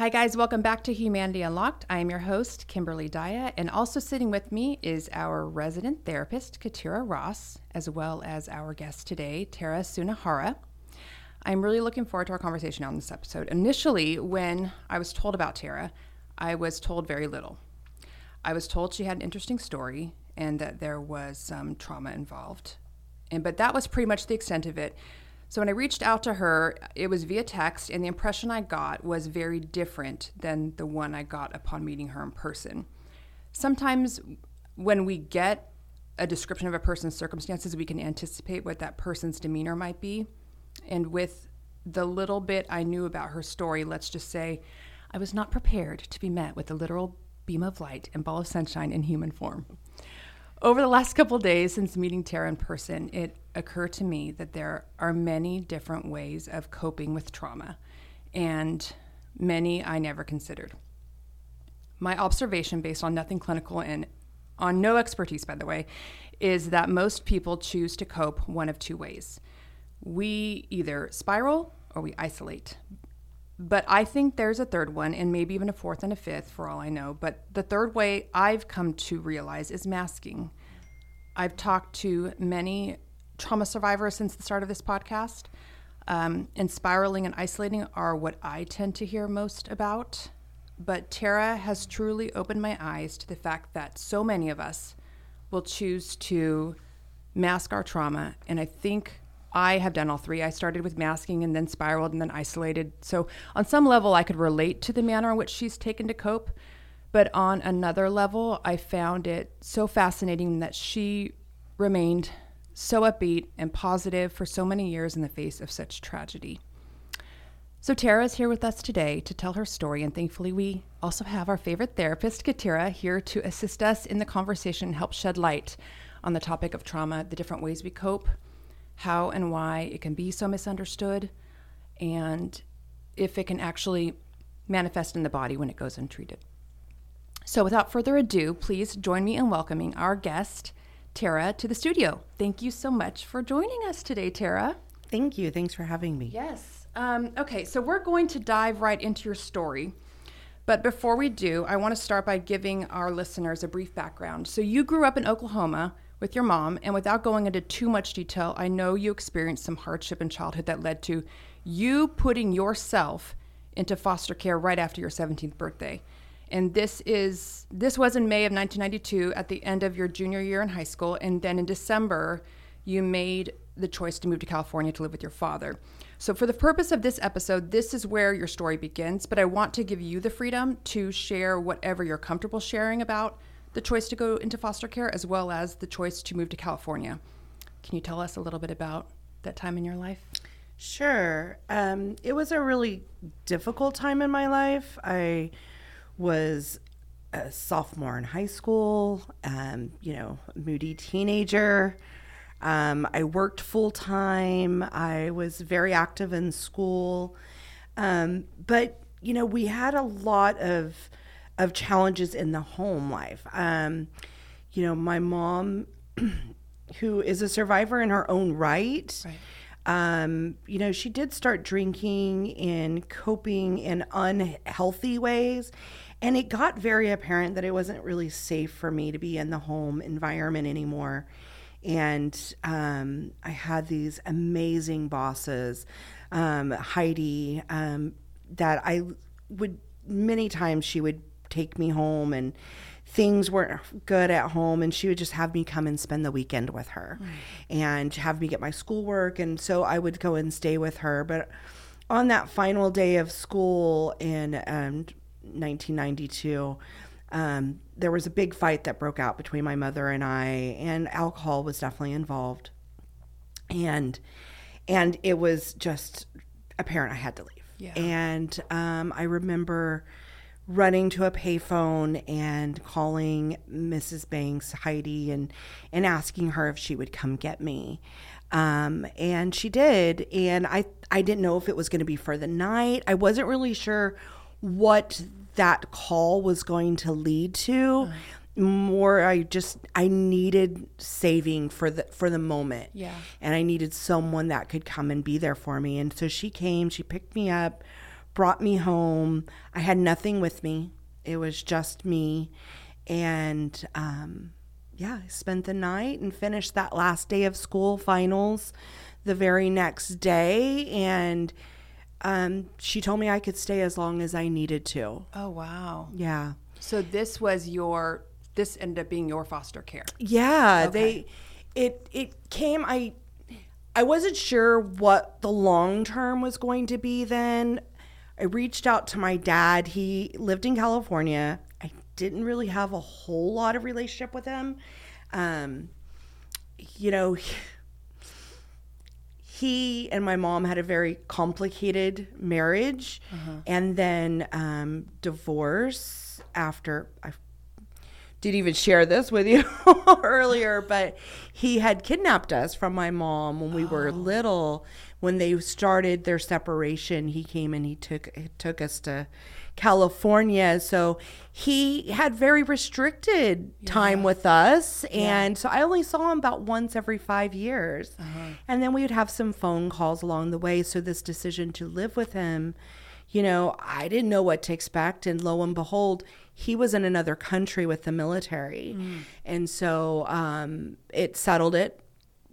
Hi, guys. Welcome back to Humanity Unlocked. I am your host, Kimberly Daya, and also sitting with me is our resident therapist, Katira Ross, as well as our guest today, Tara Sunahara. I'm really looking forward to our conversation on this episode. Initially, when I was told about Tara, I was told very little. I was told she had an interesting story and that there was some trauma involved. And but that was pretty much the extent of it. So when I reached out to her, it was via text, and the impression I got was very different than the one I got upon meeting her in person. Sometimes when we get a description of a person's circumstances, we can anticipate what that person's demeanor might be. And with the little bit I knew about her story, let's just say I was not prepared to be met with a literal beam of light and ball of sunshine in human form. Over the last couple days since meeting Tara in person, it occurred to me that there are many different ways of coping with trauma, and many I never considered. My observation, based on nothing clinical and on no expertise, by the way, is that most people choose to cope one of two ways. We either spiral or we isolate. But I think there's a third one, and maybe even a fourth and a fifth, for all I know. But the third way I've come to realize is masking. I've talked to many trauma survivor since the start of this podcast, um, and spiraling and isolating are what I tend to hear most about. But Tara has truly opened my eyes to the fact that so many of us will choose to mask our trauma, and I think I have done all three. I started with masking and then spiraled and then isolated. So, on some level, I could relate to the manner in which she's taken to cope. But on another level, I found it so fascinating that she remained so upbeat and positive for so many years in the face of such tragedy. So, Tara is here with us today to tell her story, and thankfully, we also have our favorite therapist, Katira, here to assist us in the conversation and help shed light on the topic of trauma, the different ways we cope how and why it can be so misunderstood, and if it can actually manifest in the body when it goes untreated. So, without further ado, please join me in welcoming our guest, Tara, to the studio. Thank you so much for joining us today, Tara. Thank you. Thanks for having me. Yes. Um, okay, so we're going to dive right into your story. But before we do, I want to start by giving our listeners a brief background. So, you grew up in Oklahoma with your mom, and without going into too much detail, I know you experienced some hardship in childhood that led to you putting yourself into foster care right after your 17th birthday. And this is this was in May of 1992 at the end of your junior year in high school and then in December you made the choice to move to California to live with your father. So for the purpose of this episode, this is where your story begins, but I want to give you the freedom to share whatever you're comfortable sharing about the choice to go into foster care as well as the choice to move to California. Can you tell us a little bit about that time in your life? Sure. Um, it was a really difficult time in my life. I was a sophomore in high school, um, you know, moody teenager. Um, I worked full time. I was very active in school. Um, but, you know, we had a lot of of challenges in the home life. Um, you know, my mom, who is a survivor in her own right, right. Um, you know, she did start drinking and coping in unhealthy ways. And it got very apparent that it wasn't really safe for me to be in the home environment anymore. And um, I had these amazing bosses, um, Heidi, um, that I would many times she would take me home and things weren't good at home and she would just have me come and spend the weekend with her right. and have me get my schoolwork and so I would go and stay with her but on that final day of school and um, 1992 um, there was a big fight that broke out between my mother and I and alcohol was definitely involved and and it was just apparent I had to leave yeah. and um, I remember running to a payphone and calling Mrs. Banks, Heidi, and and asking her if she would come get me. Um, and she did, and I I didn't know if it was going to be for the night. I wasn't really sure what that call was going to lead to. Uh. More, I just I needed saving for the for the moment. Yeah, and I needed someone that could come and be there for me. And so she came. She picked me up brought me home. I had nothing with me, it was just me. And um, yeah, I spent the night and finished that last day of school finals the very next day. And um, she told me I could stay as long as I needed to. Oh, wow. Yeah. So this was your, this ended up being your foster care. Yeah, Okay. they it it came I I wasn't sure what the long term was going to be then. I reached out to my dad. He lived in California. I didn't really have a whole lot of relationship with him. Um you know, he and my mom had a very complicated marriage and then um, divorce after I didn't even share this with you earlier, but he had kidnapped us from my mom when we were little. When they started their separation, he came and he took he took us to California. So he had very restricted time with us, and so I only saw him about once every five years, and then we would have some phone calls along the way. So this decision to live with him you know, I didn't know what to expect. And lo and behold, he was in another country with the military. And so um, it settled it.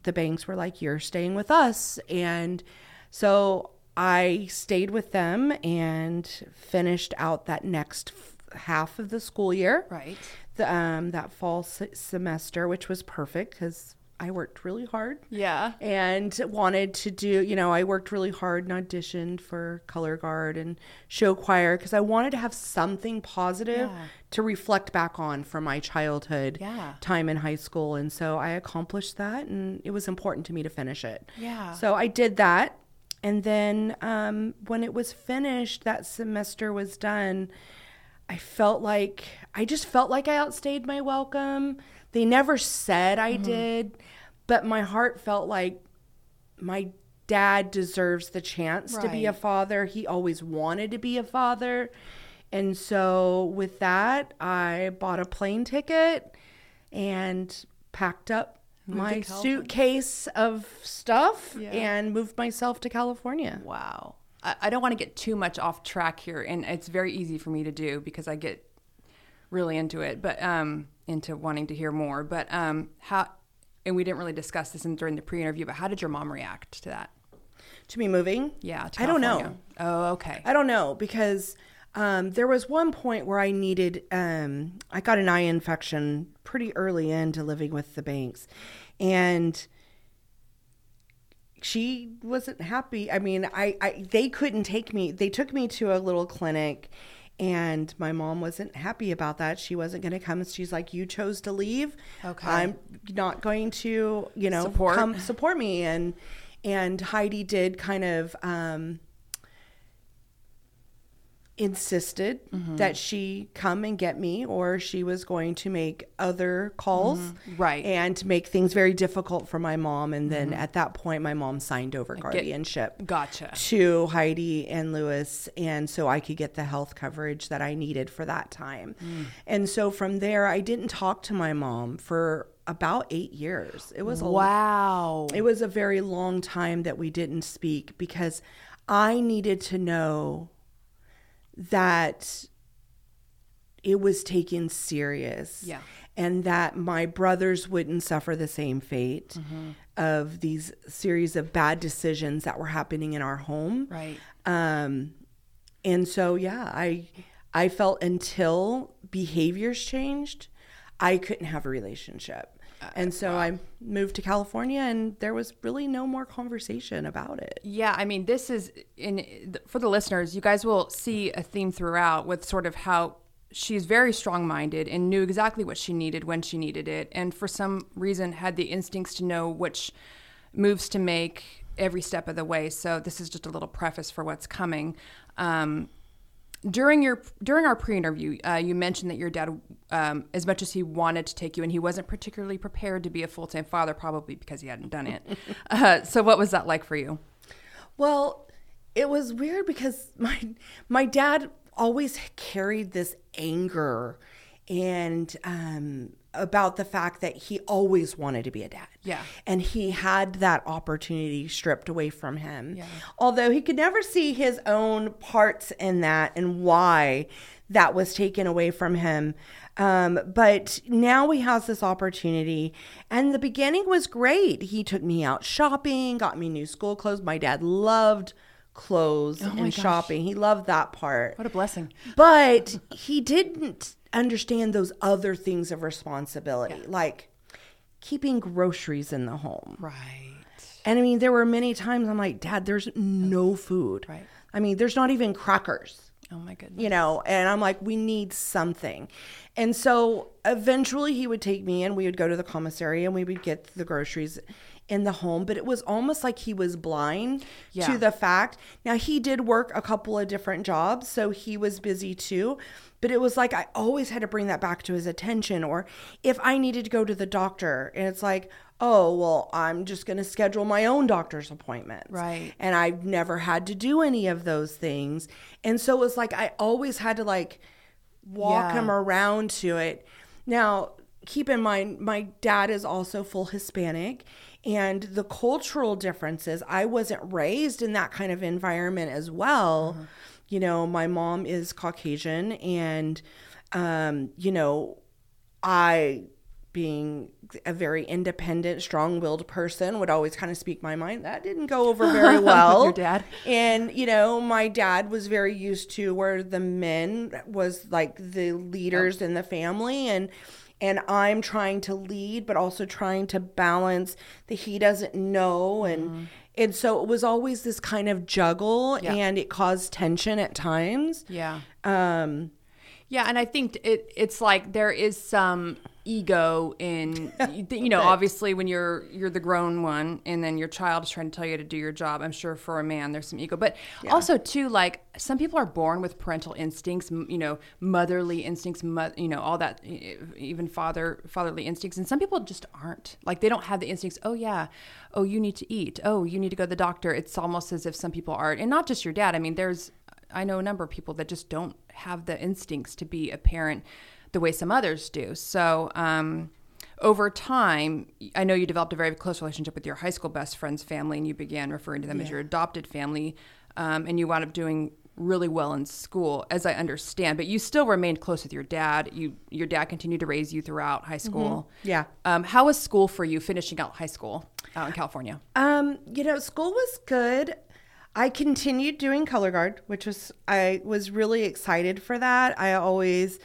The banks were like, you're staying with us. And so I stayed with them and finished out that next f- half of the school year Right. the, um, that fall se- semester, which was perfect because I worked really hard Yeah. and wanted to do, you know, I worked really hard and auditioned for color guard and show choir because I wanted to have something positive Yeah. to reflect back on from my childhood Yeah. time in high school. And so I accomplished that and it was important to me to finish it. Yeah. So I did that. And then um, when it was finished, that semester was done. I felt like I just felt like I outstayed my welcome. They never said Mm-hmm. I did, but my heart felt like my dad deserves the chance to be a father. He always wanted to be a father. And so with that, I bought a plane ticket and packed up my suitcase of stuff Yeah. and moved myself to California. Wow. I, I don't want to get too much off track here, and it's very easy for me to do because I get really into it, but um, into wanting to hear more. But um, how? And we didn't really discuss this in, during the pre-interview, but how did your mom react to that? To me moving? Yeah, to I don't know. Oh, okay. I don't know because um, there was one point where I needed, um, I got an eye infection pretty early into living with the Banks. And she wasn't happy. I mean, I, I they couldn't take me. They took me to a little clinic and my mom wasn't happy about that. She wasn't going to come. She's like, "You chose to leave. Okay. I'm not going to, you know, Support. come support me." And and Heidi did kind of um insisted Mm-hmm. that she come and get me or she was going to make other calls Mm-hmm. Right. Mm-hmm. and make things very difficult for my mom and then at that point my mom signed over guardianship Gotcha. to Heidi and Lewis and so I could get the health coverage that I needed for that time. Mm. And so from there I didn't talk to my mom for about 8 years. It was a Wow. it was a very long time that we didn't speak because I needed to know that it was taken serious. Yeah. And that my brothers wouldn't suffer the same fate Mm-hmm. of these series of bad decisions that were happening in our home. Right. Um, and so yeah, I I felt until behaviors changed, I couldn't have a relationship. And so I moved to California, and there was really no more conversation about it. Yeah, I mean, this is in for the listeners. You guys will see a theme throughout with sort of how she's very strong-minded and knew exactly what she needed when she needed it, and for some reason had the instincts to know which moves to make every step of the way. So this is just a little preface for what's coming. Um, during your during our pre-interview, uh, you mentioned that your dad, um, as much as he wanted to take you, and he wasn't particularly prepared to be a full-time father, probably because he hadn't done it. uh, so, what was that like for you? Well, it was weird because my my dad always carried this anger and um, about the fact that he always wanted to be a dad. Yeah. And he had that opportunity stripped away from him. Yeah. Although he could never see his own parts in that and why that was taken away from him. Um, but now he has this opportunity, and the beginning was great. He took me out shopping, got me new school clothes. My dad loved clothes Oh and gosh. shopping. He loved that part. What a blessing. But he didn't understand those other things of responsibility, like keeping groceries in the home. Right. And I mean, there were many times I'm like, Dad, there's no food. Right. I mean, there's not even crackers Oh my goodness. you know and i'm like we need something and so eventually he would take me and we would go to the commissary and we would get the groceries in the home but it was almost like he was blind Yeah. to the fact now he did work a couple of different jobs so he was busy too but it was like i always had to bring that back to his attention or if i needed to go to the doctor and it's like oh well i'm just going to schedule my own doctor's appointment. Right. and I've never had to do any of those things. And so it was like I always had to like walk Yeah. him around to it. Now, keep in mind, my dad is also full Hispanic, and the cultural differences, I wasn't raised in that kind of environment as well. Uh-huh. You know, my mom is Caucasian, and, um, you know, I, being a very independent, strong willed person, would always kind of speak my mind. That didn't go over very well. your dad? And, you know, my dad was very used to where the men was like the leaders in the family. And, and I'm trying to lead, but also trying to balance that he doesn't know. And, and so it was always this kind of juggle Yeah. and it caused tension at times. Yeah. Um, Yeah, and I think it it's like there is some ego in you know obviously when you're you're the grown one and then your child is trying to tell you to do your job i'm sure for a man there's some ego. But also too like some people are born with parental instincts you know motherly instincts mo- you know all that even father fatherly instincts. And some people just aren't. Like they don't have the instincts oh yeah. Oh you need to eat. Oh you need to go to the doctor. It's almost as if some people aren't. And not just your dad. I mean there's I know a number of people that just don't have the instincts to be a parent the way some others do. So, um, over time, I know you developed a very close relationship with your high school best friend's family, and you began referring to them as your adopted family, um, and you wound up doing really well in school, as I understand. But you still remained close with your dad. You, your dad continued to raise you throughout high school. Yeah. Um, how was school for you finishing out high school out in California? Um, you know, school was good. I continued doing color guard, which was I was really excited for that. I always,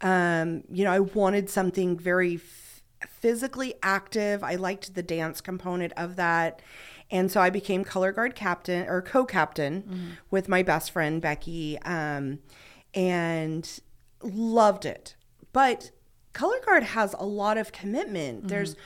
um, you know, I wanted something very f- physically active. I liked the dance component of that. And so I became color guard captain or co-captain with my best friend Becky, um, and loved it. But color guard has a lot of commitment. There's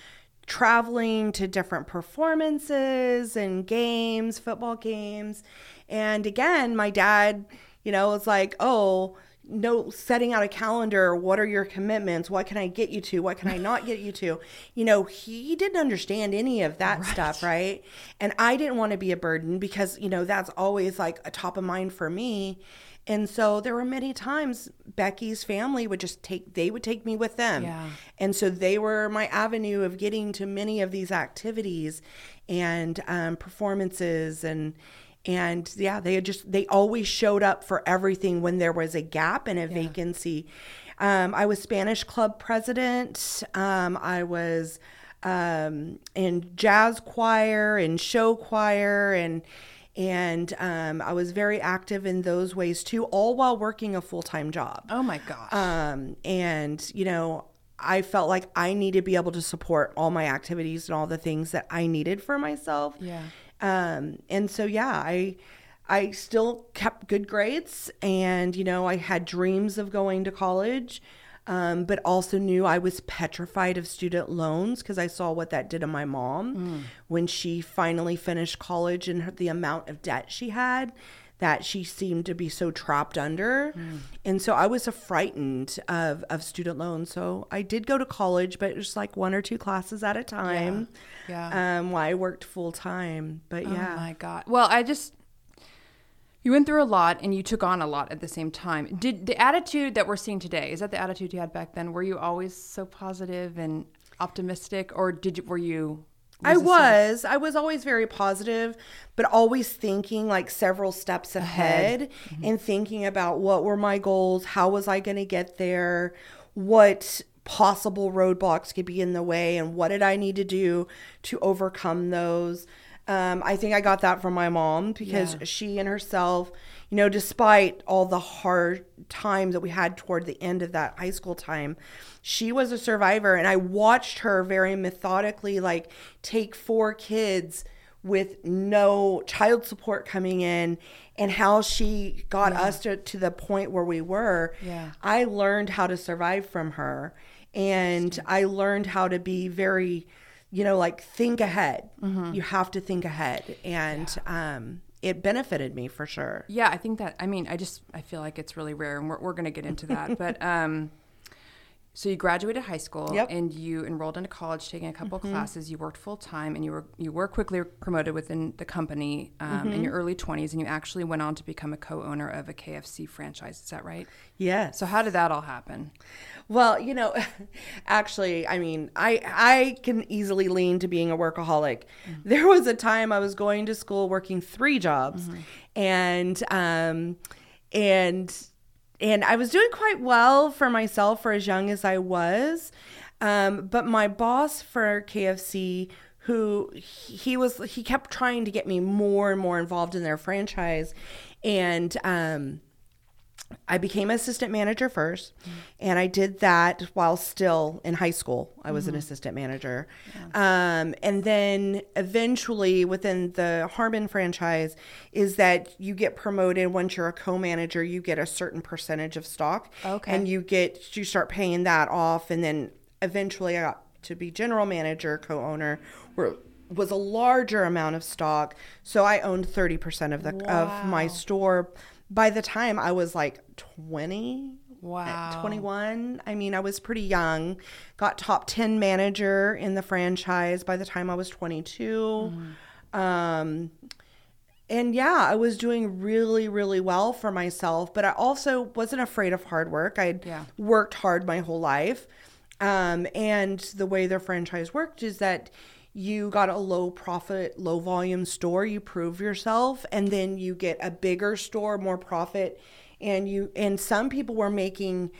traveling to different performances and games, football games. And again, my dad, you know, was like, oh, no, setting out a calendar. What are your commitments? What can I get you to? What can I not get you to? You know, he didn't understand any of that stuff, right? And I didn't want to be a burden because, you know, that's always like a top of mind for me. And so there were many times Becky's family would just take, they would take me with them. Yeah. And so they were my avenue of getting to many of these activities and um, performances and, and yeah, they had just, they always showed up for everything when there was a gap and a vacancy. Um, I was Spanish club president. Um, I was um, in jazz choir and show choir and, and um, I was very active in those ways too, all while working a full time job. Oh my gosh. Um, and you know, I felt like I needed to be able to support all my activities and all the things that I needed for myself. Yeah. Um, and so yeah, I I still kept good grades, and you know, I had dreams of going to college. Um, but also knew I was petrified of student loans because I saw what that did to my mom when she finally finished college and her, the amount of debt she had that she seemed to be so trapped under. And so I was frightened of, of student loans. So I did go to college, but it was like one or two classes at a time. Yeah. Um, while I worked full time. But Oh yeah. my god. Well, I just You went through a lot and you took on a lot at the same time. Did the attitude that we're seeing today, is that the attitude you had back then? Were you always so positive and optimistic or did you, were you I was. I was always very positive, but always thinking like several steps ahead, mm-hmm. and thinking about what were my goals, how was I going to get there, what possible roadblocks could be in the way, and what did I need to do to overcome those. Um, I think I got that from my mom because Yeah. she and herself, you know, despite all the hard times that we had toward the end of that high school time, she was a survivor. And I watched her very methodically, like, take four kids with no child support coming in and how she got us to, to the point where we were. Yeah. I learned how to survive from her. And I learned how to be very, you know, like think ahead. You have to think ahead. And um, it benefited me for sure. Yeah, I think that. I mean, I just I feel like it's really rare, and we're we're gonna get into that. but um, so you graduated high school, Yep. and you enrolled into college, taking a couple of classes. You worked full time, and you were you were quickly promoted within the company um, in your early twenties, and you actually went on to become a co-owner of a KFC franchise. Is that right? Yeah. So how did that all happen? Well, you know, actually, I mean, I I can easily lean to being a workaholic. There was a time I was going to school working three jobs, and um, and and I was doing quite well for myself for as young as I was. Um, but my boss for KFC, who he was, he kept trying to get me more and more involved in their franchise, and um, I became assistant manager first, and I did that while still in high school. I was an assistant manager. Um, and then eventually, within the Harman franchise, is that you get promoted once you're a co manager, you get a certain percentage of stock. Okay. And you get, you start paying that off. And then eventually, I got to be general manager, co owner, where was a larger amount of stock. So I owned 30% of the of my store by the time I was like 20, Wow. 21. I mean, I was pretty young. Got top 10 manager in the franchise by the time I was 22. Um, and yeah, I was doing really, really well for myself, but I also wasn't afraid of hard work. I'd Yeah. worked hard my whole life. Um, and the way their franchise worked is that you got a low profit, low volume store, you prove yourself, and then you get a bigger store, more profit. And you and some people were making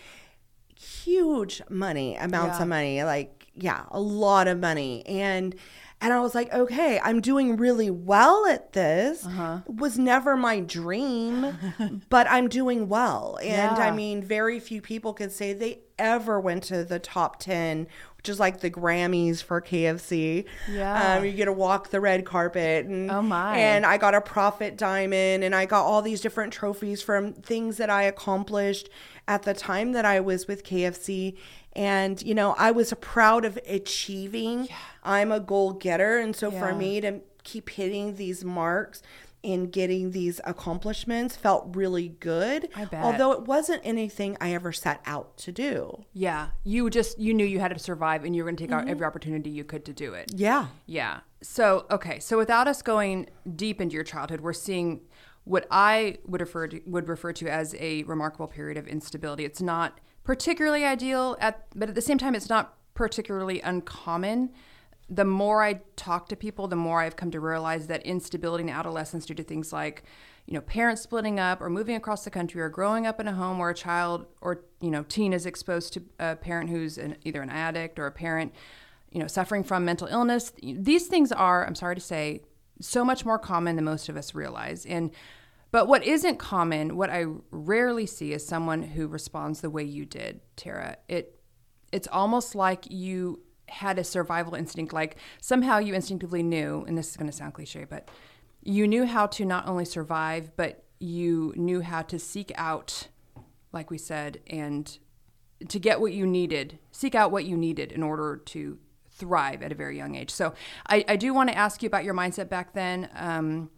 huge money amounts Yeah. of money like yeah a lot of money and and i was like okay i'm doing really well at this Uh-huh. was never my dream but i'm doing well and i mean very few people could say they ever went to the top 10 is like the grammys for kfc Yeah. um, you get to walk the red carpet and Oh, my. and I got a profit diamond and I got all these different trophies from things that I accomplished at the time that I was with KFC. And, you know, I was proud of achieving. I'm a goal getter. And so for me to keep hitting these marks and getting these accomplishments felt really good. I bet. Although it wasn't anything I ever set out to do. Yeah, you just you knew you had to survive, and you were going to take out mm-hmm. every opportunity you could to do it. Yeah. Yeah. So, okay. So, without us going deep into your childhood, we're seeing what I would refer to, would refer to as a remarkable period of instability. It's not particularly ideal at, but at the same time, it's not particularly uncommon. The more I talk to people, the more I've come to realize that instability in adolescence due to things like, you know, parents splitting up or moving across the country or growing up in a home where a child or, you know, teen is exposed to a parent who's an, either an addict or a parent you know, suffering from mental illness. These things are, I'm sorry to say, so much more common than most of us realize. And but what isn't common, what I rarely see is someone who responds the way you did, Tara. It it's almost like you had a survival instinct, like somehow you instinctively knew, and this is gonna sound cliche, but you knew how to not only survive, but you knew how to seek out, like we said, and to get what you needed, seek out what you needed in order to thrive at a very young age. So I, I do want to ask you about your mindset back then. Um,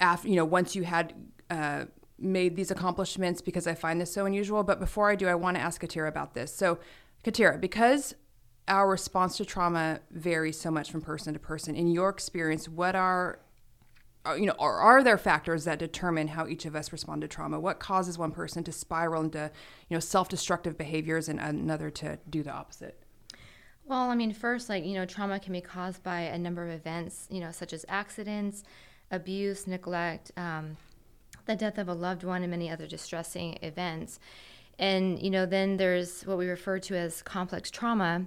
after you know, once you had uh, made these accomplishments, because I find this so unusual. But before I do, I want to ask Katira about this. So, Katira, because our response to trauma varies so much from person to person, in your experience, what are you know, or are there factors that determine how each of us respond to trauma? What causes one person to spiral into, you know, self-destructive behaviors and another to do the opposite? Well, I mean, first, like, you know, trauma can be caused by a number of events, you know, such as accidents, abuse, neglect, um, the death of a loved one, and many other distressing events. And, you know, then there's what we refer to as complex trauma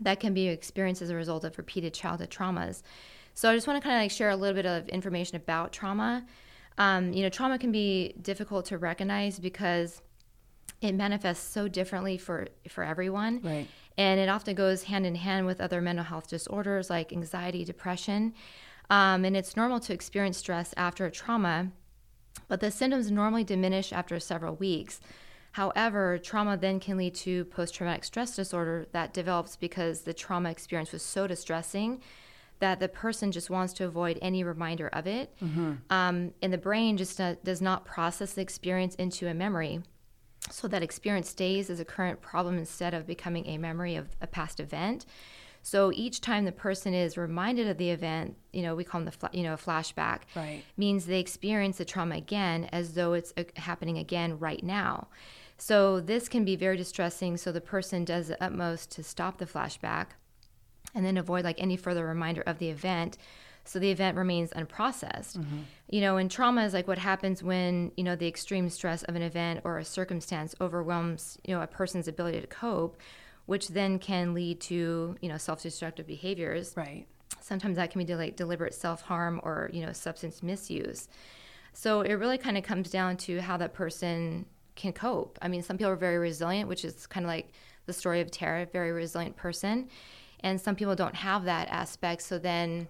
that can be experienced as a result of repeated childhood traumas. So I just want to kind of like share a little bit of information about trauma. Um, you know, trauma can be difficult to recognize because it manifests so differently for for everyone. Right. And it often goes hand in hand with other mental health disorders like anxiety, depression. Um, and it's normal to experience stress after a trauma, but the symptoms normally diminish after several weeks. However, trauma then can lead to post traumatic stress disorder that develops because the trauma experience was so distressing that the person just wants to avoid any reminder of it. Mm-hmm. Um, and the brain just uh, does not process the experience into a memory. So that experience stays as a current problem instead of becoming a memory of a past event. So each time the person is reminded of the event, you know, we call them the fla- you know a flashback, right. means they experience the trauma again as though it's uh, happening again right now. So this can be very distressing. So the person does the utmost to stop the flashback and then avoid like any further reminder of the event. So the event remains unprocessed. Mm-hmm. you know and trauma is like what happens when you know the extreme stress of an event or a circumstance overwhelms you know a person's ability to cope which then can lead to you know self-destructive behaviors. Right. Sometimes that can be like deliberate self-harm or you know substance misuse. So it really kind of comes down to how that person can cope. I mean some people are very resilient which is kind of like the story of tara very resilient person. And some people don't have that aspect. So then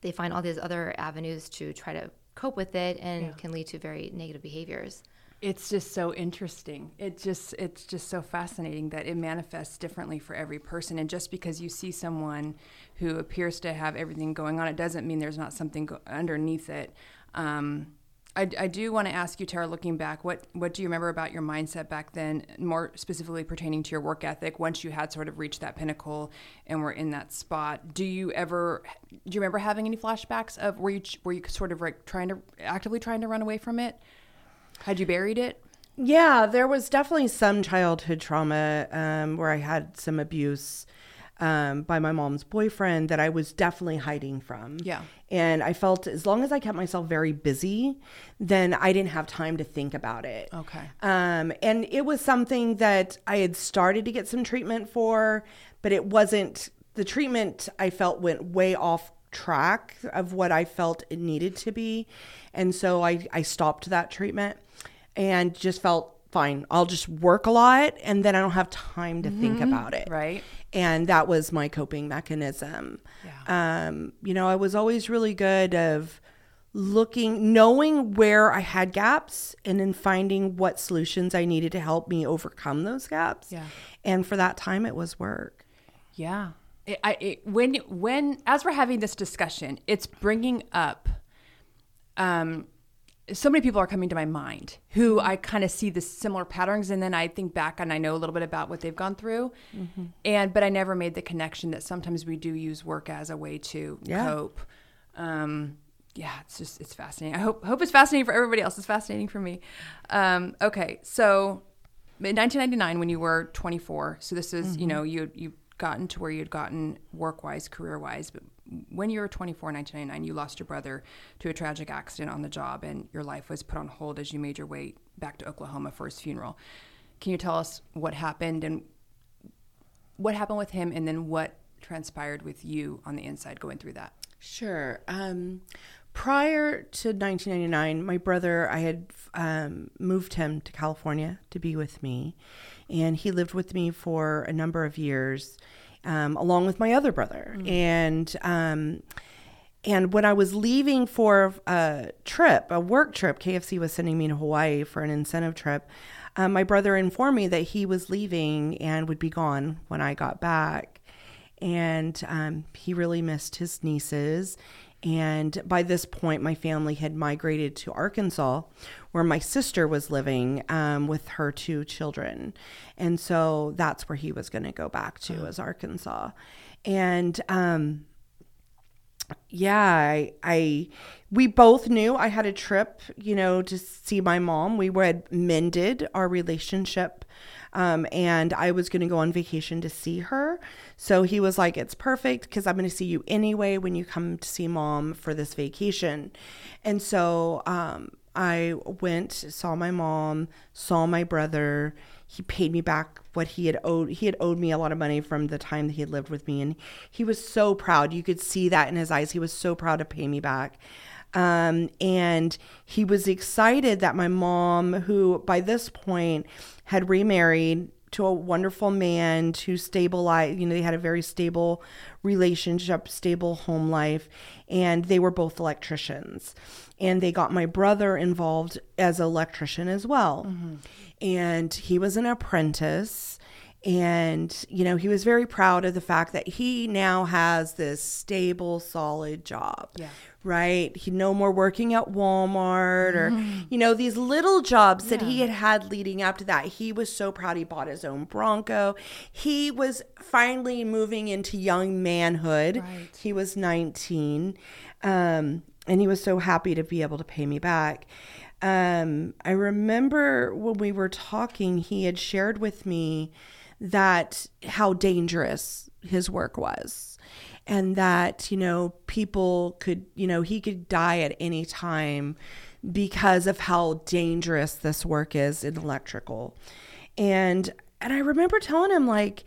they find all these other avenues to try to cope with it and yeah. can lead to very negative behaviors. It's just so interesting. It just it's just so fascinating that it manifests differently for every person. And just because you see someone who appears to have everything going on it doesn't mean there's not something go- underneath it. Um, I, I do want to ask you, Tara, looking back, what, what do you remember about your mindset back then, more specifically pertaining to your work ethic, once you had sort of reached that pinnacle and were in that spot? Do you ever, do you remember having any flashbacks of, were you, were you sort of like trying to, actively trying to run away from it? Had you buried it? Yeah, there was definitely some childhood trauma um, where I had some abuse um, by my mom's boyfriend that I was definitely hiding from. Yeah. And I felt as long as I kept myself very busy, then I didn't have time to think about it. Okay. Um, and it was something that I had started to get some treatment for, but it wasn't the treatment I felt went way off track of what I felt it needed to be. And so I, I stopped that treatment and just felt fine. I'll just work a lot and then I don't have time to mm-hmm. think about it. Right and that was my coping mechanism. Yeah. Um, you know, I was always really good of looking, knowing where I had gaps, and then finding what solutions I needed to help me overcome those gaps. Yeah. And for that time, it was work. Yeah. It, I, it, when when as we're having this discussion, it's bringing up um, so many people are coming to my mind who. I kind of see the similar patterns, and then I think back and I know a little bit about what they've gone through, mm-hmm. and but I never made the connection that sometimes we do use work as a way to yeah. cope. Um, yeah, it's just it's fascinating. I hope hope it's fascinating for everybody else. It's fascinating for me. Um, okay, so in 1999, when you were 24, so this is mm-hmm. you know you you gotten to where you'd gotten work wise, career wise, but when you were 24 in 1999 you lost your brother to a tragic accident on the job and your life was put on hold as you made your way back to oklahoma for his funeral. Can you tell us what happened and what happened with him and then what transpired with you on the inside going through that? Sure. Um, prior to 1999 my brother i had um, moved him to california to be with me and he lived with me for a number of years um, along with my other brother. Mm. And um, and when I was leaving for a trip, a work trip, KFC was sending me to Hawaii for an incentive trip. Um, my brother informed me that he was leaving and would be gone when I got back. And um, he really missed his nieces and by this point, my family had migrated to Arkansas, where my sister was living um, with her two children. And so that's where he was going to go back to, oh. as Arkansas. And um, yeah, I, I, we both knew I had a trip, you know, to see my mom. We had mended our relationship. Um, and I was going to go on vacation to see her. So he was like, It's perfect because I'm going to see you anyway when you come to see mom for this vacation. And so um, I went, saw my mom, saw my brother. He paid me back what he had owed. He had owed me a lot of money from the time that he had lived with me, and he was so proud. You could see that in his eyes. He was so proud to pay me back. Um, and he was excited that my mom, who by this point had remarried to a wonderful man to stabilize, you know, they had a very stable relationship, stable home life, and they were both electricians. And they got my brother involved as an electrician as well. Mm-hmm. And he was an apprentice and, you know, he was very proud of the fact that he now has this stable, solid job. Yeah. Right? He no more working at Walmart or, mm-hmm. you know, these little jobs yeah. that he had had leading up to that. He was so proud he bought his own Bronco. He was finally moving into young manhood. Right. He was 19. Um, and he was so happy to be able to pay me back. Um, I remember when we were talking, he had shared with me that how dangerous his work was and that you know people could you know he could die at any time because of how dangerous this work is in electrical and and i remember telling him like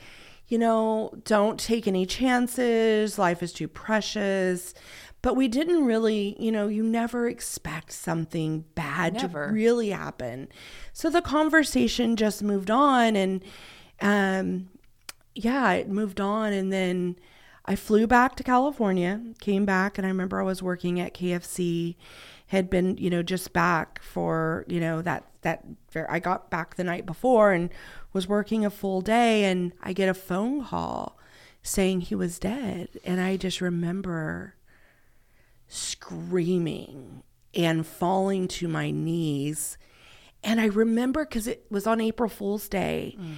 you know don't take any chances life is too precious but we didn't really you know you never expect something bad never. to really happen so the conversation just moved on and um, yeah, it moved on. And then I flew back to California, came back, and I remember I was working at KFC, had been, you know, just back for, you know, that, that I got back the night before and was working a full day. And I get a phone call saying he was dead. And I just remember screaming and falling to my knees. And I remember because it was on April Fool's Day. Mm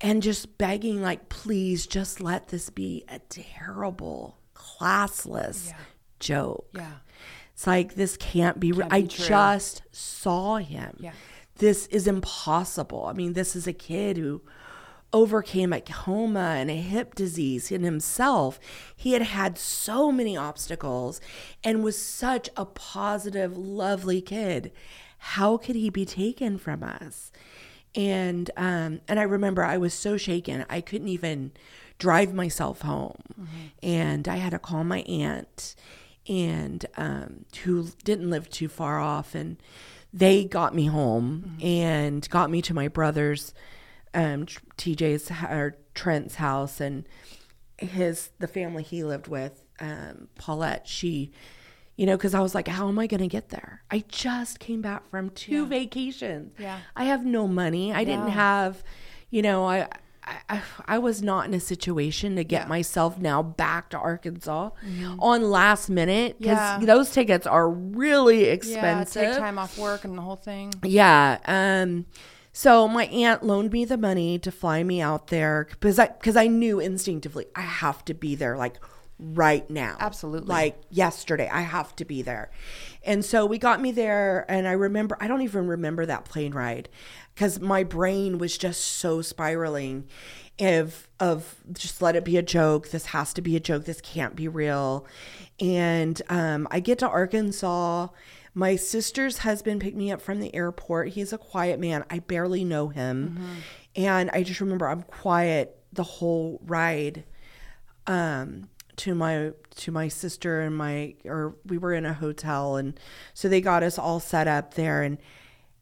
and just begging, like, please just let this be a terrible, classless yeah. joke. Yeah. It's like, this can't be, can't I be just saw him. Yeah. This is impossible. I mean, this is a kid who overcame a coma and a hip disease in himself. He had had so many obstacles and was such a positive, lovely kid. How could he be taken from us? And um, and I remember I was so shaken I couldn't even drive myself home, mm-hmm. and I had to call my aunt, and um, who didn't live too far off, and they got me home mm-hmm. and got me to my brother's, um, TJ's or Trent's house, and his the family he lived with, um, Paulette. She you know, because I was like, how am I going to get there? I just came back from two yeah. vacations. Yeah. I have no money. I yeah. didn't have, you know, I, I, I was not in a situation to get yeah. myself now back to Arkansas mm-hmm. on last minute because yeah. those tickets are really expensive. Yeah, take time off work and the whole thing. Yeah. Um. So my aunt loaned me the money to fly me out there because I because I knew instinctively I have to be there like right now. Absolutely. Like yesterday, I have to be there. And so we got me there. And I remember, I don't even remember that plane ride because my brain was just so spiraling of, of just let it be a joke. This has to be a joke. This can't be real. And um, I get to Arkansas. My sister's husband picked me up from the airport. He's a quiet man. I barely know him. Mm-hmm. And I just remember I'm quiet the whole ride. Um, to my to my sister and my or we were in a hotel and so they got us all set up there and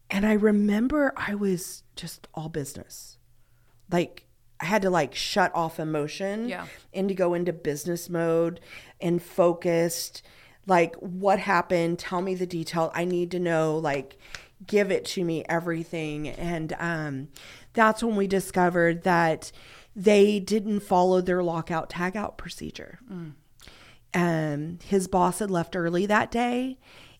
and I remember I was just all business. Like I had to like shut off emotion yeah. and to go into business mode and focused like what happened, tell me the detail. I need to know like give it to me everything and um that's when we discovered that they didn't follow their lockout tagout procedure. Mm. Um, his boss had left early that day,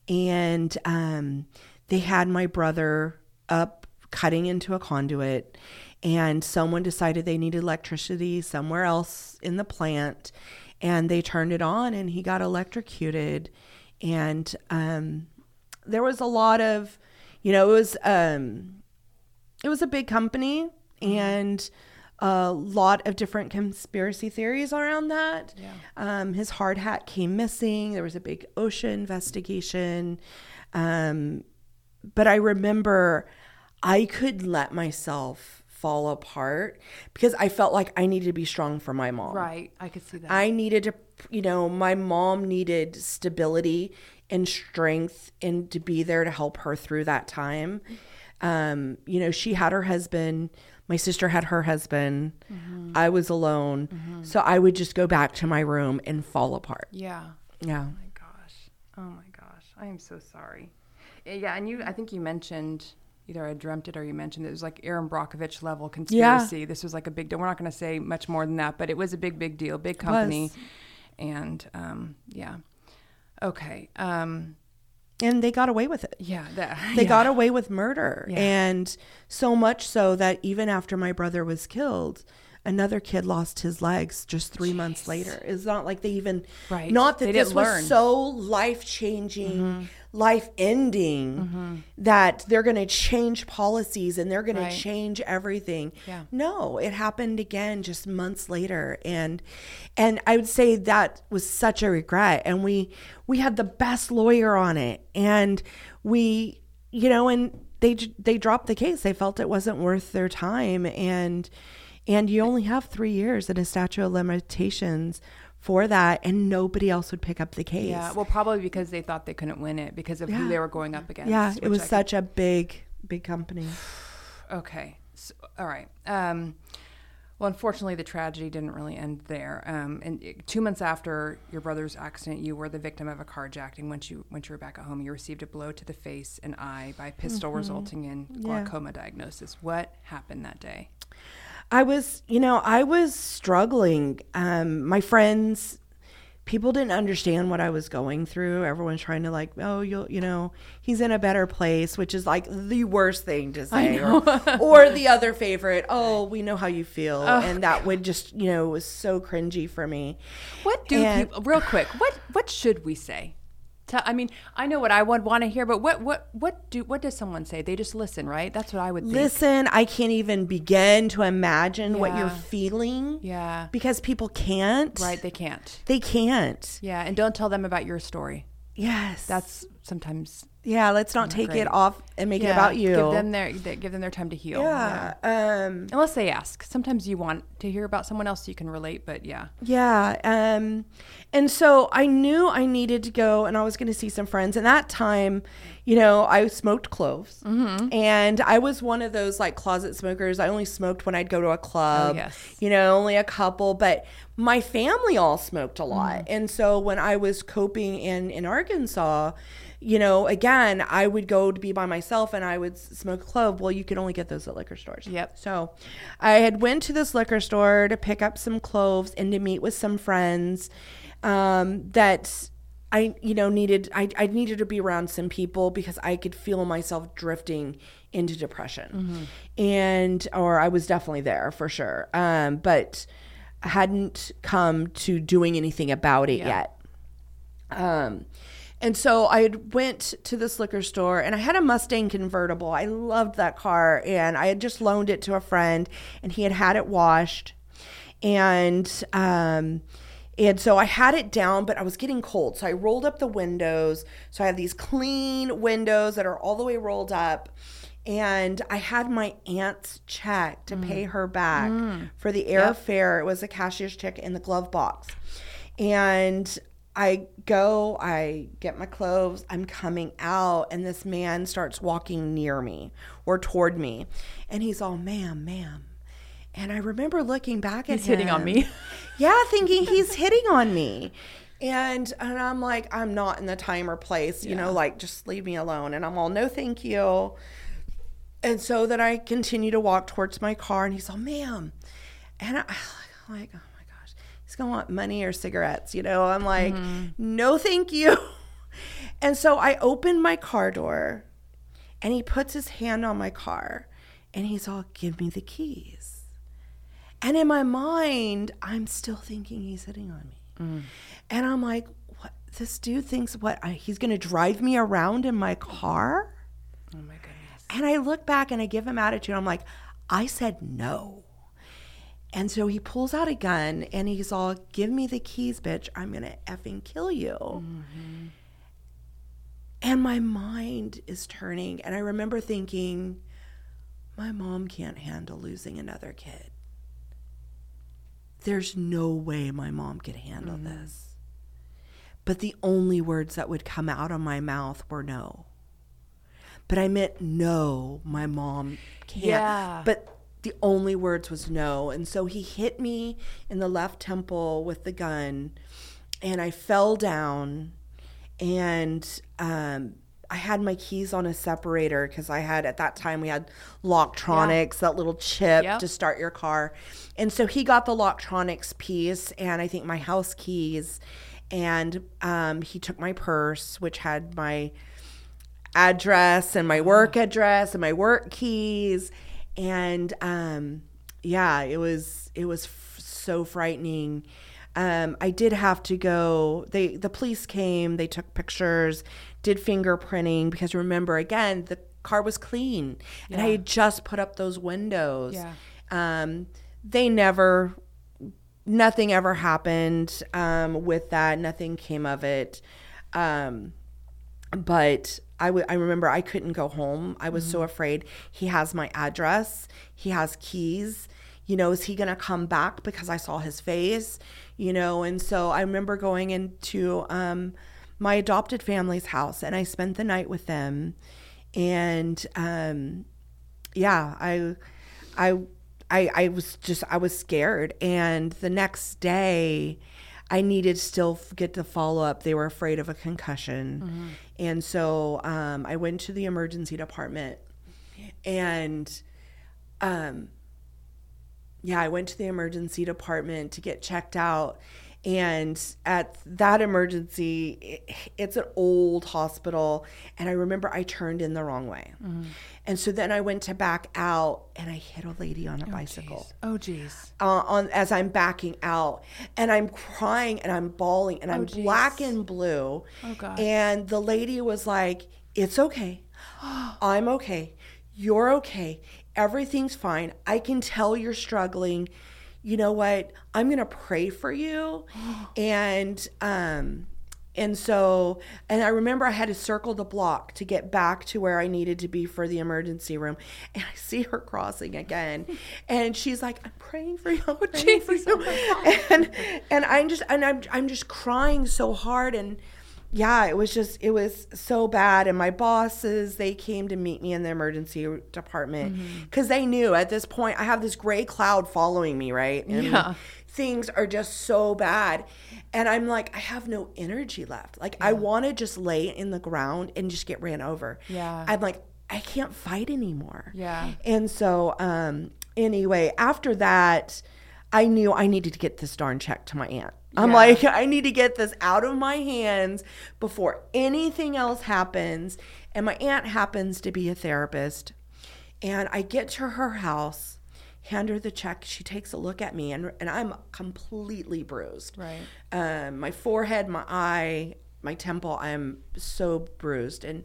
and um, they had my brother up cutting into a conduit, and someone decided they needed electricity somewhere else in the plant. and they turned it on and he got electrocuted and um, there was a lot of you know it was um, it was a big company and a lot of different conspiracy theories around that Yeah. um, his hard hat came missing there was a big OSHA investigation um, but I remember I could let myself fall apart because I felt like I needed to be strong for my mom. Right. I could see that. I needed to, you know, my mom needed stability and strength and to be there to help her through that time. Um, you know, she had her husband, my sister had her husband, I was alone. So I would just go back to my room and fall apart. yeah. Yeah. Oh my gosh. Oh my gosh. I am so sorry. Eh, Yeah, and you I think you mentioned either I dreamt it or you mentioned it was like Erin Brockovich level conspiracy. Yeah. This was like a big deal. We're not going to say much more than that, but it was a big, big deal, big company. And um, yeah. Okay. Um, And they got away with it. yeah. That, they yeah. got away with murder Yeah. and so much so that even after my brother was killed another kid lost his legs just three months later it's not like they even Right. not that They this was learn. Mm-hmm. so life changing life ending mm-hmm. that they're going to change policies and they're going Right. to change everything. Yeah. no it happened again just months later. And and i would say that was such a regret. And we we had the best lawyer on it. And we you know and they they dropped the case. They felt it wasn't worth their time. And and you only have 3 years in a statute of limitations for that and nobody else would pick up the case Yeah. Well, probably because they thought they couldn't win it because of who they were going up against. yeah it was I could- such a big big company Okay. So, all right. Um, well, unfortunately, the tragedy didn't really end there. Um, and two months after your brother's accident, you were the victim of a carjacking. Once you once you were back at home, you received a blow to the face and eye by pistol, resulting in glaucoma diagnosis. What happened that day? I was, you know, I was struggling. Um, my friends, people didn't understand what I was going through. Everyone's trying to like, oh, you'll, you know, he's in a better place, which is like the worst thing to say. Or, or the other favorite, oh, we know how you feel, and that would just, you know, was so cringy for me. What do And- people? Real quick, what what should we say? Tell, I mean, I know what I would want to hear, but what what what do what does someone say? They just listen, right? That's what I would think. Listen, I can't even begin to imagine what you're feeling Yeah. because people can't. Right. They can't. They can't. Yeah, and don't tell them about your story. Yes. That's sometimes yeah. Let's not take great. it off and make it about you. Give them their give them their time to heal. yeah. Um. Unless they ask. Sometimes you want to hear about someone else so you can relate, but yeah. Yeah. Um. And so I knew I needed to go, and I was going to see some friends. And that time, you know, I smoked cloves, Mm-hmm. and I was one of those like closet smokers. I only smoked when I'd go to a club. Oh, yes. You know, only a couple, but my family all smoked a lot. Mm-hmm. And so when I was coping in in Arkansas. You know, again, I would go to be by myself and I would smoke a clove. Well, you could only get those at liquor stores. Yep. So I had went to this liquor store to pick up some cloves and to meet with some friends um, that I, you know, needed. I, I needed to be around some people because I could feel myself drifting into depression, and or I was definitely there for sure. Um, but hadn't come to doing anything about it yet. Um, and so I went to this liquor store and I had a Mustang convertible. I loved that car and I had just loaned it to a friend and he had had it washed. And um and so I had it down, but I was getting cold. So I rolled up the windows. So I have these clean windows that are all the way rolled up. And I had my aunt's check to pay her back for the airfare. It was a cashier's check in the glove box. And I go, I get my clothes, I'm coming out, and this man starts walking near me or toward me. And he's all, ma'am, ma'am. And I remember looking back at He's hitting on me. Yeah, thinking he's hitting on me. And and I'm like, I'm not in the time or place, you know, like just leave me alone. And I'm all, no, thank you. And so then I continue to walk towards my car, and he's all, ma'am. And I, I'm like, he's gonna want money or cigarettes, you know? I'm like, mm-hmm. no, thank you. And so I open my car door, and he puts his hand on my car, and he's all, give me the keys. And in my mind, I'm still thinking he's hitting on me. Mm. And I'm like, what? This dude thinks what? I, he's going to drive me around in my car? Oh my goodness. And I look back and I give him attitude. I'm like, I said no. And so he pulls out a gun and he's all, give me the keys, bitch. I'm going to effing kill you. Mm-hmm. And my mind is turning. And I remember thinking, my mom can't handle losing another kid. There's no way my mom could handle mm-hmm. this. But the only words that would come out of my mouth were no. But I meant no, my mom can't. Yeah. But the only words was no. And so he hit me in the left temple with the gun and I fell down and um I had my keys on a separator because I had at that time we had Locktronics, that little chip Yep. to start your car. And so he got the Locktronics piece and I think my house keys and um, he took my purse, which had my address and my work address and my work keys and um yeah it was it was f- so frightening. Um i did have to go they the police came they took pictures did fingerprinting because remember again the car was clean. And i had just put up those windows. Yeah. um they never nothing ever happened um with that. Nothing came of it. Um but I I remember I couldn't go home. I was so afraid. He has my address. He has keys. You know, is he going to come back because I saw his face? You know, and so I remember going into um my adopted family's house and I spent the night with them. And um yeah, I I I I was just I was scared and the next day I needed still get the follow up. They were afraid of a concussion. And so um, I went to the emergency department and um, yeah, I went to the emergency department to get checked out. And at that emergency, it, it's an old hospital. And I remember I turned in the wrong way. And so then I went to back out and I hit a lady on a bicycle Oh geez. uh, on as I'm backing out, and I'm crying and I'm bawling and I'm geez. black and blue. Oh, God. And the lady was like, "It's okay, I'm okay, you're okay, everything's fine. I can tell you're struggling. You know what? I'm gonna pray for you." and um, and so, and I remember I had to circle the block to get back to where I needed to be for the emergency room. And I see her crossing again, and she's like, "I'm praying for you, I'm praying for Jesus, you," and and I'm just and I'm I'm just crying so hard and. Yeah, it was just it was so bad, and my bosses they came to meet me in the emergency department mm-hmm. because they knew at this point I have this gray cloud following me, right? And Yeah. things are just so bad. And I'm like, I have no energy left. Like, I want to just lay in the ground and just get ran over. Yeah. I'm like, I can't fight anymore. Yeah. And so, um, anyway, after that, I knew I needed to get this darn check to my aunt. I'm Yeah. like, I need to get this out of my hands before anything else happens. And my aunt happens to be a therapist. And I get to her house, hand her the check. She takes a look at me, and, and I'm completely bruised. Right. Um, my forehead, my eye, my temple, I'm so bruised. And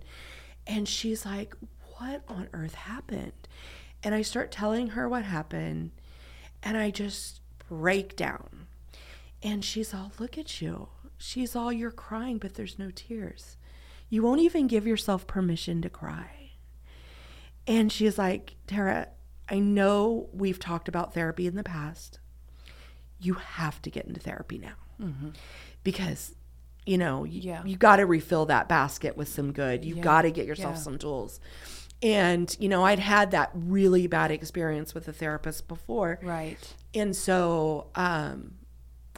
and she's like, What on earth happened? And I start telling her what happened, and I just break down. And she's all, Look at you. She's all, You're crying, but there's no tears. You won't even give yourself permission to cry. And she's like, Tara, I know we've talked about therapy in the past. You have to get into therapy now because, you know, you, Yeah. you got to refill that basket with some good. You Yeah. got to get yourself Yeah. some tools. And, you know, I'd had that really bad experience with a therapist before. Right. And so um,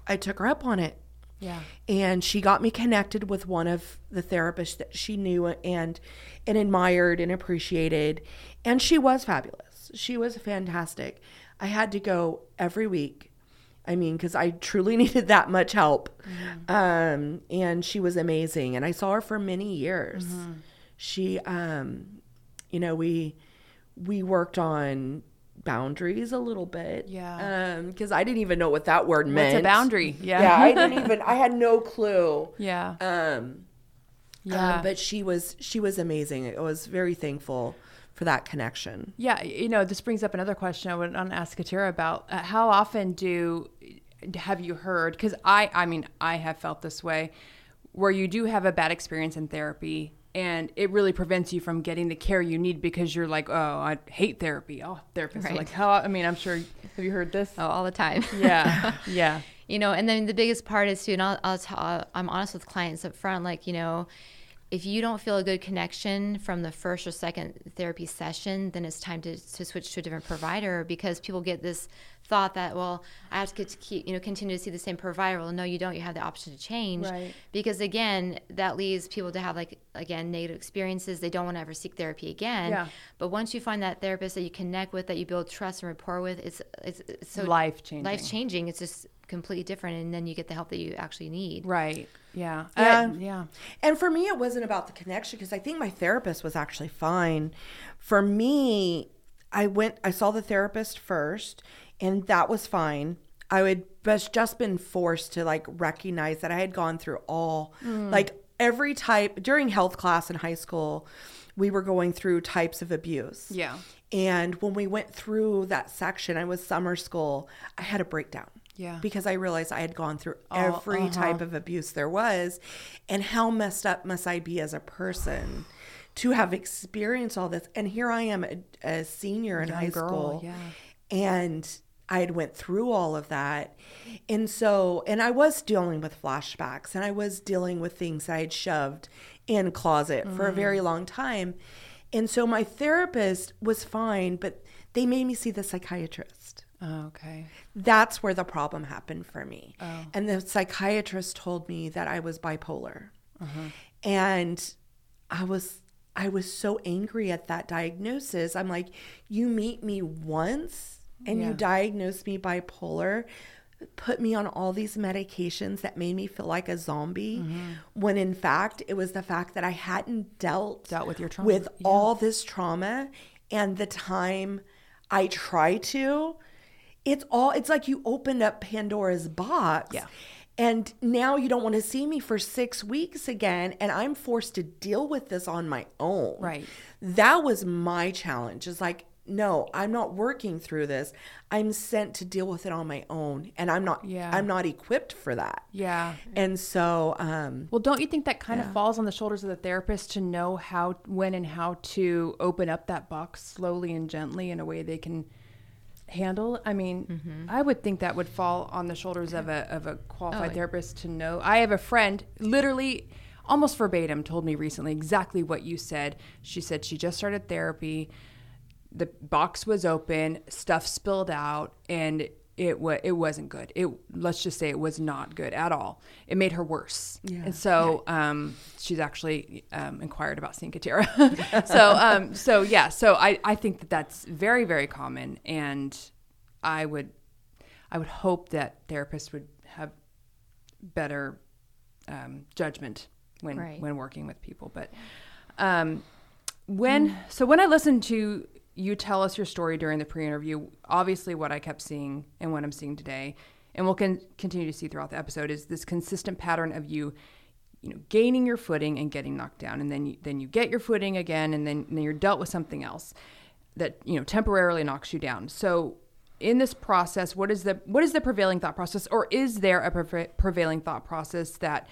I took her up on it Yeah. and she got me connected with one of the therapists that she knew and and admired and appreciated and she was fabulous she was fantastic i had to go every week i mean because i truly needed that much help um, and she was amazing and i saw her for many years she um, you know we we worked on boundaries a little bit. Yeah. Um, because I didn't even know what that word meant. It's a boundary. Yeah. Yeah, I didn't even. I had no clue. yeah. Um, Yeah. um, but she was she was amazing. I was very thankful for that connection. Yeah, you know, this brings up another question I would want to ask Katira about. Uh, how often do have you heard? Because I, I mean, I have felt this way, where you do have a bad experience in therapy, and it really prevents you from getting the care you need because you're like, oh, I hate therapy. Oh, therapists are like, how? I mean, I'm sure. Have you heard this? Oh, all the time. Yeah, yeah, you know and then the biggest part is too and I'll, I'll t- I'll, i'm honest with clients up front like you know if you don't feel a good connection from the first or second therapy session then it's time to, to switch to a different provider because people get this thought that well i have to get to keep you know continue to see the same provider well no you don't you have the option to change Right. because again that leads people to have like again negative experiences they don't want to ever seek therapy again Yeah. but once you find that therapist that you connect with that you build trust and rapport with it's it's, it's so life changing. life changing. It's just completely different, and then you get the help that you actually need. Right. Yeah. Yeah. Uh, yeah. And for me, it wasn't about the connection because I think my therapist was actually fine. For me, I went, I saw the therapist first, and that was fine. I would was just been forced to like recognize that I had gone through all like every type during health class in high school. We were going through types of abuse. Yeah. And when we went through that section, I was summer school, I had a breakdown. Yeah. Because I realized I had gone through Oh, every uh-huh. type of abuse there was. And how messed up must I be as a person to have experienced all this? And here I am, a, a senior in Young high girl, school. yeah. And I had went through all of that. And so, and I was dealing with flashbacks and I was dealing with things I had shoved in closet for a Mm. very long time. And so my therapist was fine, but they made me see the psychiatrist. Oh, okay. That's where the problem happened for me. Oh. And the psychiatrist told me that I was bipolar. Uh-huh. And I was I was so angry at that diagnosis. I'm like, you meet me once and Yeah. you diagnose me bipolar, put me on all these medications that made me feel like a zombie, Mm-hmm. when in fact it was the fact that I hadn't dealt Dealt with your trauma. with Yeah. all this trauma and the time I try to, it's all it's like you opened up Pandora's box. Yeah. And now you don't want to see me for six weeks again, and I'm forced to deal with this on my own. Right. That was my challenge. Is like, no, I'm not working through this. I'm sent to deal with it on my own, and I'm not. Yeah. I'm not equipped for that. Yeah. And so, um, Well, don't you think that kind Yeah. of falls on the shoulders of the therapist to know how, when, and how to open up that box slowly and gently in a way they can handle? I mean, Mm-hmm. I would think that would fall on the shoulders of a of a qualified Oh. therapist to know. I have a friend, literally, almost verbatim, told me recently exactly what you said. She said she just started therapy. The box was open, stuff spilled out, and it was it wasn't good. It let's just say it was not good at all. It made her worse. Yeah. And so um, she's actually um, inquired about seeing Katira. so um, so yeah. So I, I think that that's very very common, and I would I would hope that therapists would have better um, judgment when Right. when working with people. But um, when so when I listened to you tell us your story during the pre-interview, obviously what I kept seeing and what I'm seeing today, and we'll con- continue to see throughout the episode, is this consistent pattern of you, you know, gaining your footing and getting knocked down, and then you, then you get your footing again, and then, and then you're dealt with something else that you know temporarily knocks you down. So in this process, what is the what is the prevailing thought process, or is there a preva- prevailing thought process that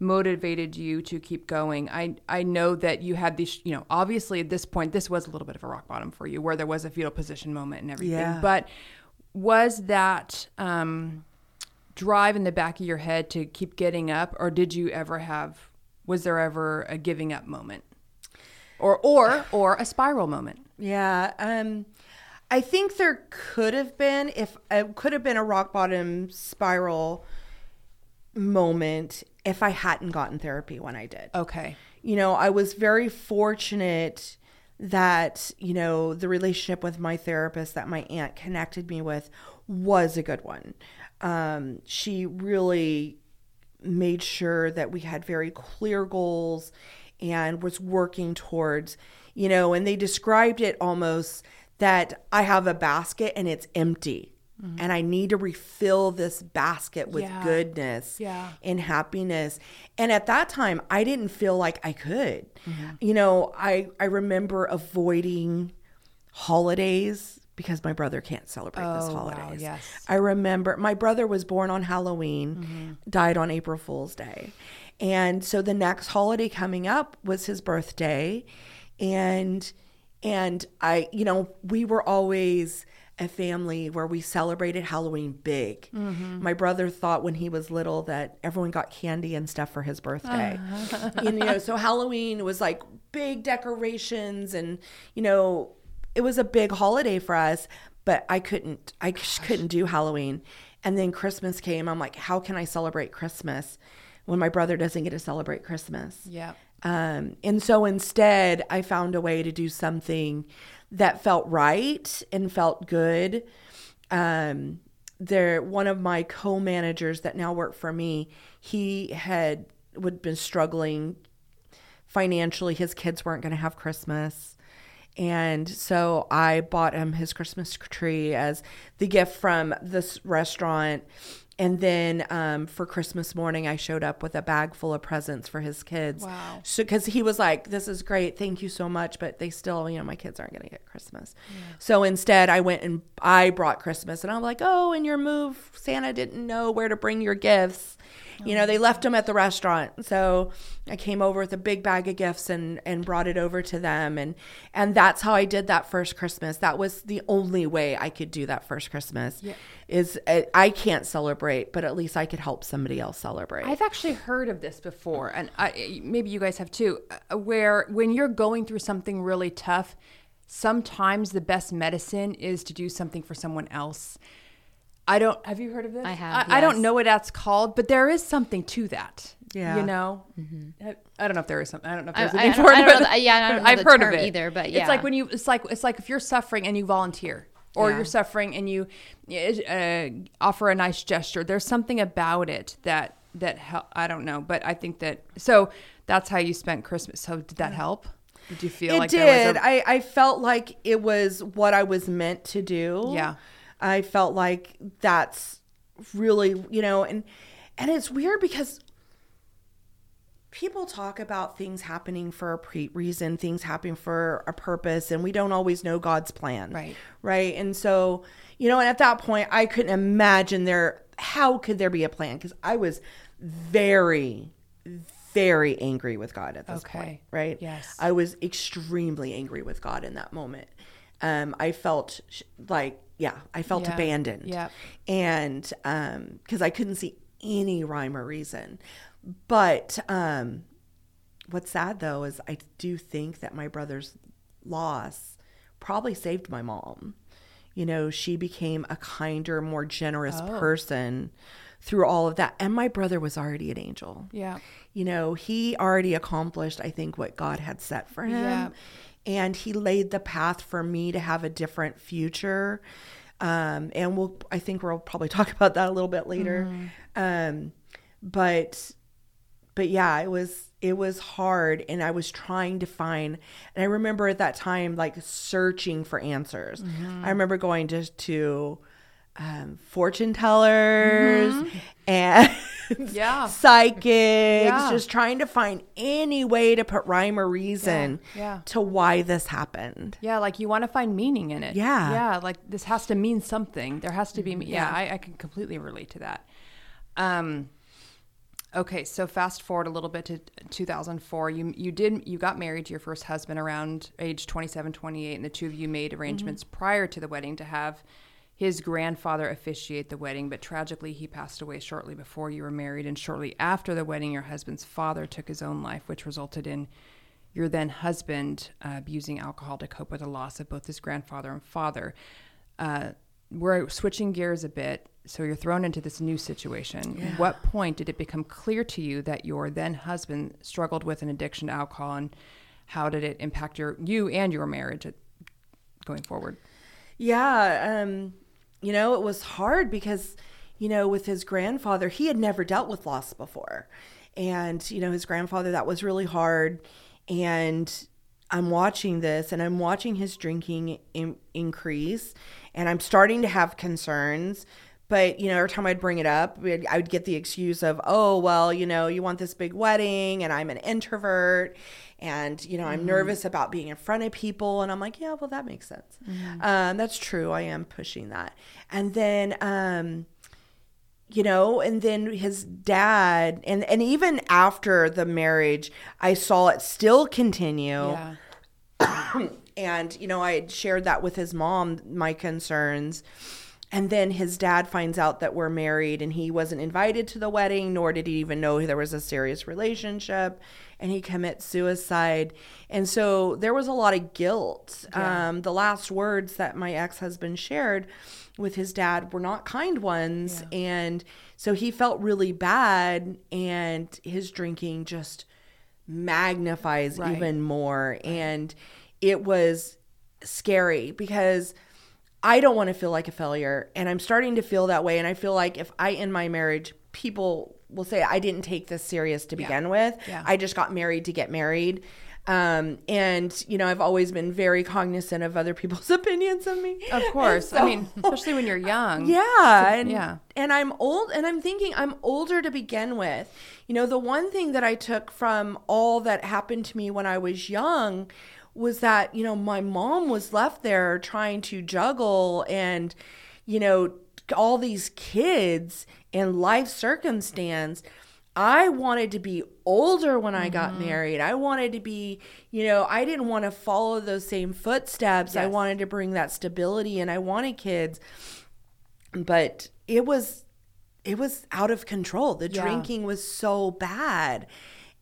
motivated you to keep going? I I know that you had these, you know, obviously at this point, this was a little bit of a rock bottom for you, where there was a fetal position moment and everything. Yeah. But was that um, drive in the back of your head to keep getting up, or did you ever have? Was there ever a giving up moment, or or or a spiral moment? Yeah. Um, I think there could have been if it could have been a rock bottom spiral moment if I hadn't gotten therapy when I did. Okay. You know, I was very fortunate that, you know, the relationship with my therapist that my aunt connected me with was a good one. Um, she really made sure that we had very clear goals and was working towards, you know, and they described it almost that I have a basket and it's empty. And I need to refill this basket with Yeah. goodness Yeah. and happiness. And at that time, I didn't feel like I could. Mm-hmm. You know, I, I remember avoiding holidays because my brother can't celebrate this Oh, wow, holidays. yes. I remember my brother was born on Halloween, died on April Fool's Day. And so the next holiday coming up was his birthday and and I you know, we were always a family where we celebrated Halloween big. Mm-hmm. My brother thought when he was little that everyone got candy and stuff for his birthday. you know, so Halloween was like big decorations and you know, it was a big holiday for us, but I couldn't I oh just couldn't do Halloween. And then Christmas came. I'm like, how can I celebrate Christmas when my brother doesn't get to celebrate Christmas? Yeah. Um, and so instead, I found a way to do something that felt right and felt good. Um, there, one of my co-managers that now work for me, he had would been struggling financially. His kids weren't going to have Christmas. And so I bought him his Christmas tree as the gift from this restaurant. And then um, for Christmas morning, I showed up with a bag full of presents for his kids. Wow. So, because he was like, "This is great, thank you so much," but they still, you know, my kids aren't going to get Christmas. So instead, I went and I brought Christmas, and I'm like, "Oh, in your move, Santa didn't know where to bring your gifts." You know, they left them at the restaurant. So I came over with a big bag of gifts and and brought it over to them, and and that's how I did that first Christmas. That was the only way I could do that first Christmas. Is uh, I can't celebrate, but at least I could help somebody else celebrate. I've actually heard of this before, and I, maybe you guys have too, uh, where when you're going through something really tough, sometimes the best medicine is to do something for someone else. I don't. Have you heard of this? I have, I, I don't know what that's called, but there is something to that. Yeah. You know. I, I don't know if there is something. I don't know if there's Mm-hmm. I- a name for it. I don't know yeah, I don't know I've the heard term of it either, but it's like when you. It's like it's like if you're suffering and you volunteer. Or Yeah. you're suffering and you uh, offer a nice gesture. There's something about it that that help. I don't know, but I think that so that's how you spent Christmas. So did that help? Did you feel it like did. there was a I I felt like it was what I was meant to do. Yeah. I felt like that's really you know, and and it's weird because people talk about things happening for a pre- reason, things happening for a purpose, and we don't always know God's plan. Right. Right. And so, you know, and at that point, I couldn't imagine there, how could there be a plan? Because I was very, very angry with God at this Okay. point. Right. Yes. I was extremely angry with God in that moment. Um, I felt sh- like, yeah, I felt Yeah. abandoned. Yeah. And um, because I couldn't see any rhyme or reason. But um, what's sad though is I do think that my brother's loss probably saved my mom. You know, she became a kinder, more generous Oh. person through all of that. And my brother was already an angel yeah. you know, he already accomplished, I think, what God had set for him. Yeah. And he laid the path for me to have a different future. Um, and we'll, I think we'll probably talk about that a little bit later. Um, but, but yeah, it was, it was hard and I was trying to find, and I remember at that time, like searching for answers. I remember going to, to, um, fortune tellers and Yeah. psychics, just trying to find any way to put rhyme or reason Yeah, yeah. to why this happened. Yeah, like you want to find meaning in it. Yeah. Yeah, like this has to mean something. There has to be, yeah, I, I can completely relate to that. Um, okay, so fast forward a little bit to 2004. You you did you got married to your first husband around age 27, 28, and the two of you made arrangements prior to the wedding to have his grandfather officiate the wedding, but tragically he passed away shortly before you were married, and shortly after the wedding, your husband's father took his own life, which resulted in your then husband uh, abusing alcohol to cope with the loss of both his grandfather and father. Uh, we're switching gears a bit, so you're thrown into this new situation. What point did it become clear to you that your then husband struggled with an addiction to alcohol, and how did it impact your you and your marriage at, going forward? Yeah, um, you know, it was hard because, you know, with his grandfather, he had never dealt with loss before. And, you know, his grandfather, that was really hard. And I'm watching this and I'm watching his drinking in- increase and I'm starting to have concerns. But, you know, every time I'd bring it up, I would get the excuse of, oh, well, you know, you want this big wedding and I'm an introvert and, you know, I'm mm-hmm. nervous about being in front of people. And I'm like, yeah, well, that makes sense. Mm-hmm. Um, that's true. I am pushing that. And then, um, you know and then his dad and and even after the marriage i saw it still continue yeah. and you know i had shared that with his mom my concerns and then his dad finds out that we're married and he wasn't invited to the wedding nor did he even know there was a serious relationship and he commits suicide and so there was a lot of guilt yeah. um, the last words that my ex-husband shared with his dad were not kind ones. Yeah. And so he felt really bad, and his drinking just magnifies right. even more. Right. And it was scary because I don't want to feel like a failure. And I'm starting to feel that way. And I feel like if I end my marriage, people will say I didn't take this serious to begin yeah. with. Yeah. I just got married to get married. Um, and you know, I've always been very cognizant of other people's opinions of me. Of course. So, I mean, especially when you're young. Yeah. And, yeah. And I'm old and I'm thinking I'm older to begin with. You know, the one thing that I took from all that happened to me when I was young was that, you know, my mom was left there trying to juggle and, you know, all these kids and life circumstance I wanted to be older when I mm-hmm. got married. I wanted to be, you know, I didn't want to follow those same footsteps. Yes. I wanted to bring that stability and I wanted kids. But it was it was out of control. The yeah. drinking was so bad.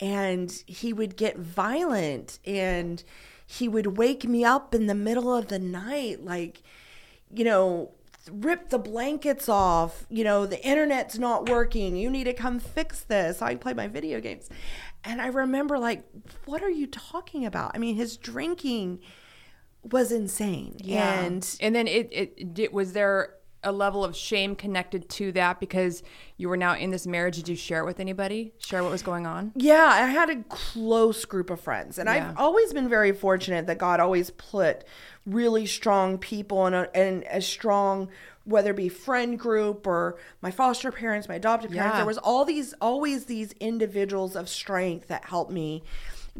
And he would get violent and he would wake me up in the middle of the night like you know rip the blankets off. You know, the internet's not working. You need to come fix this. I play my video games. And I remember, like, what are you talking about? I mean, his drinking was insane. Yeah. And and then it, it, it was there a level of shame connected to that because you were now in this marriage. Did you share it with anybody? Share what was going on? Yeah, I had a close group of friends, and yeah. I've always been very fortunate that God always put really strong people and a, and a strong whether it be friend group or my foster parents, my adopted parents. Yeah. There was all these always these individuals of strength that helped me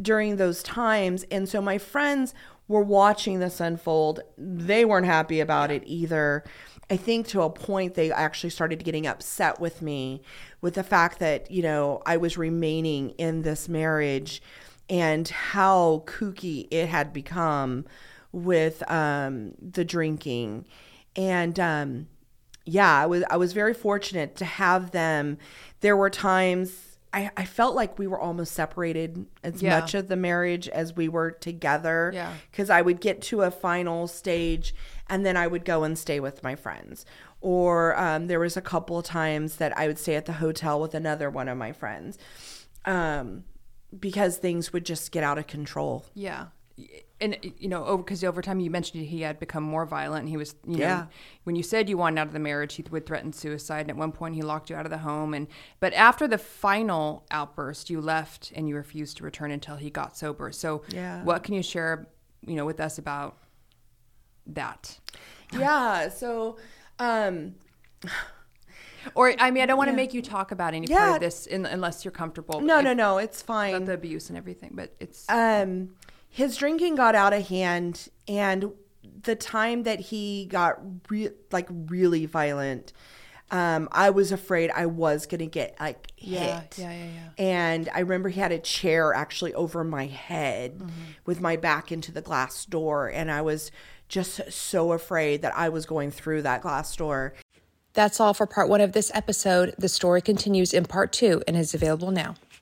during those times, and so my friends were watching this unfold. They weren't happy about it either. I think to a point they actually started getting upset with me with the fact that, you know, I was remaining in this marriage and how kooky it had become with um, the drinking. And um, yeah, I was I was very fortunate to have them. There were times I, I felt like we were almost separated as yeah. much of the marriage as we were together. Yeah. Because I would get to a final stage and then I would go and stay with my friends. Or um, there was a couple of times that I would stay at the hotel with another one of my friends um, because things would just get out of control. Yeah and you know because over, over time you mentioned he had become more violent and he was you yeah. know when you said you wanted out of the marriage he would threaten suicide and at one point he locked you out of the home and but after the final outburst you left and you refused to return until he got sober so yeah what can you share you know with us about that yeah so um or I mean, I don't want to yeah. make you talk about any yeah. part of this in, unless you're comfortable. No, if, no, no, it's fine. About the abuse and everything, but it's um, his drinking got out of hand and the time that he got re- like really violent um, I was afraid I was gonna get like yeah, hit. Yeah, yeah, yeah. And I remember he had a chair actually over my head mm-hmm. with my back into the glass door, and I was just so afraid that I was going through that glass door. That's all for part one of this episode. The story continues in part two and is available now.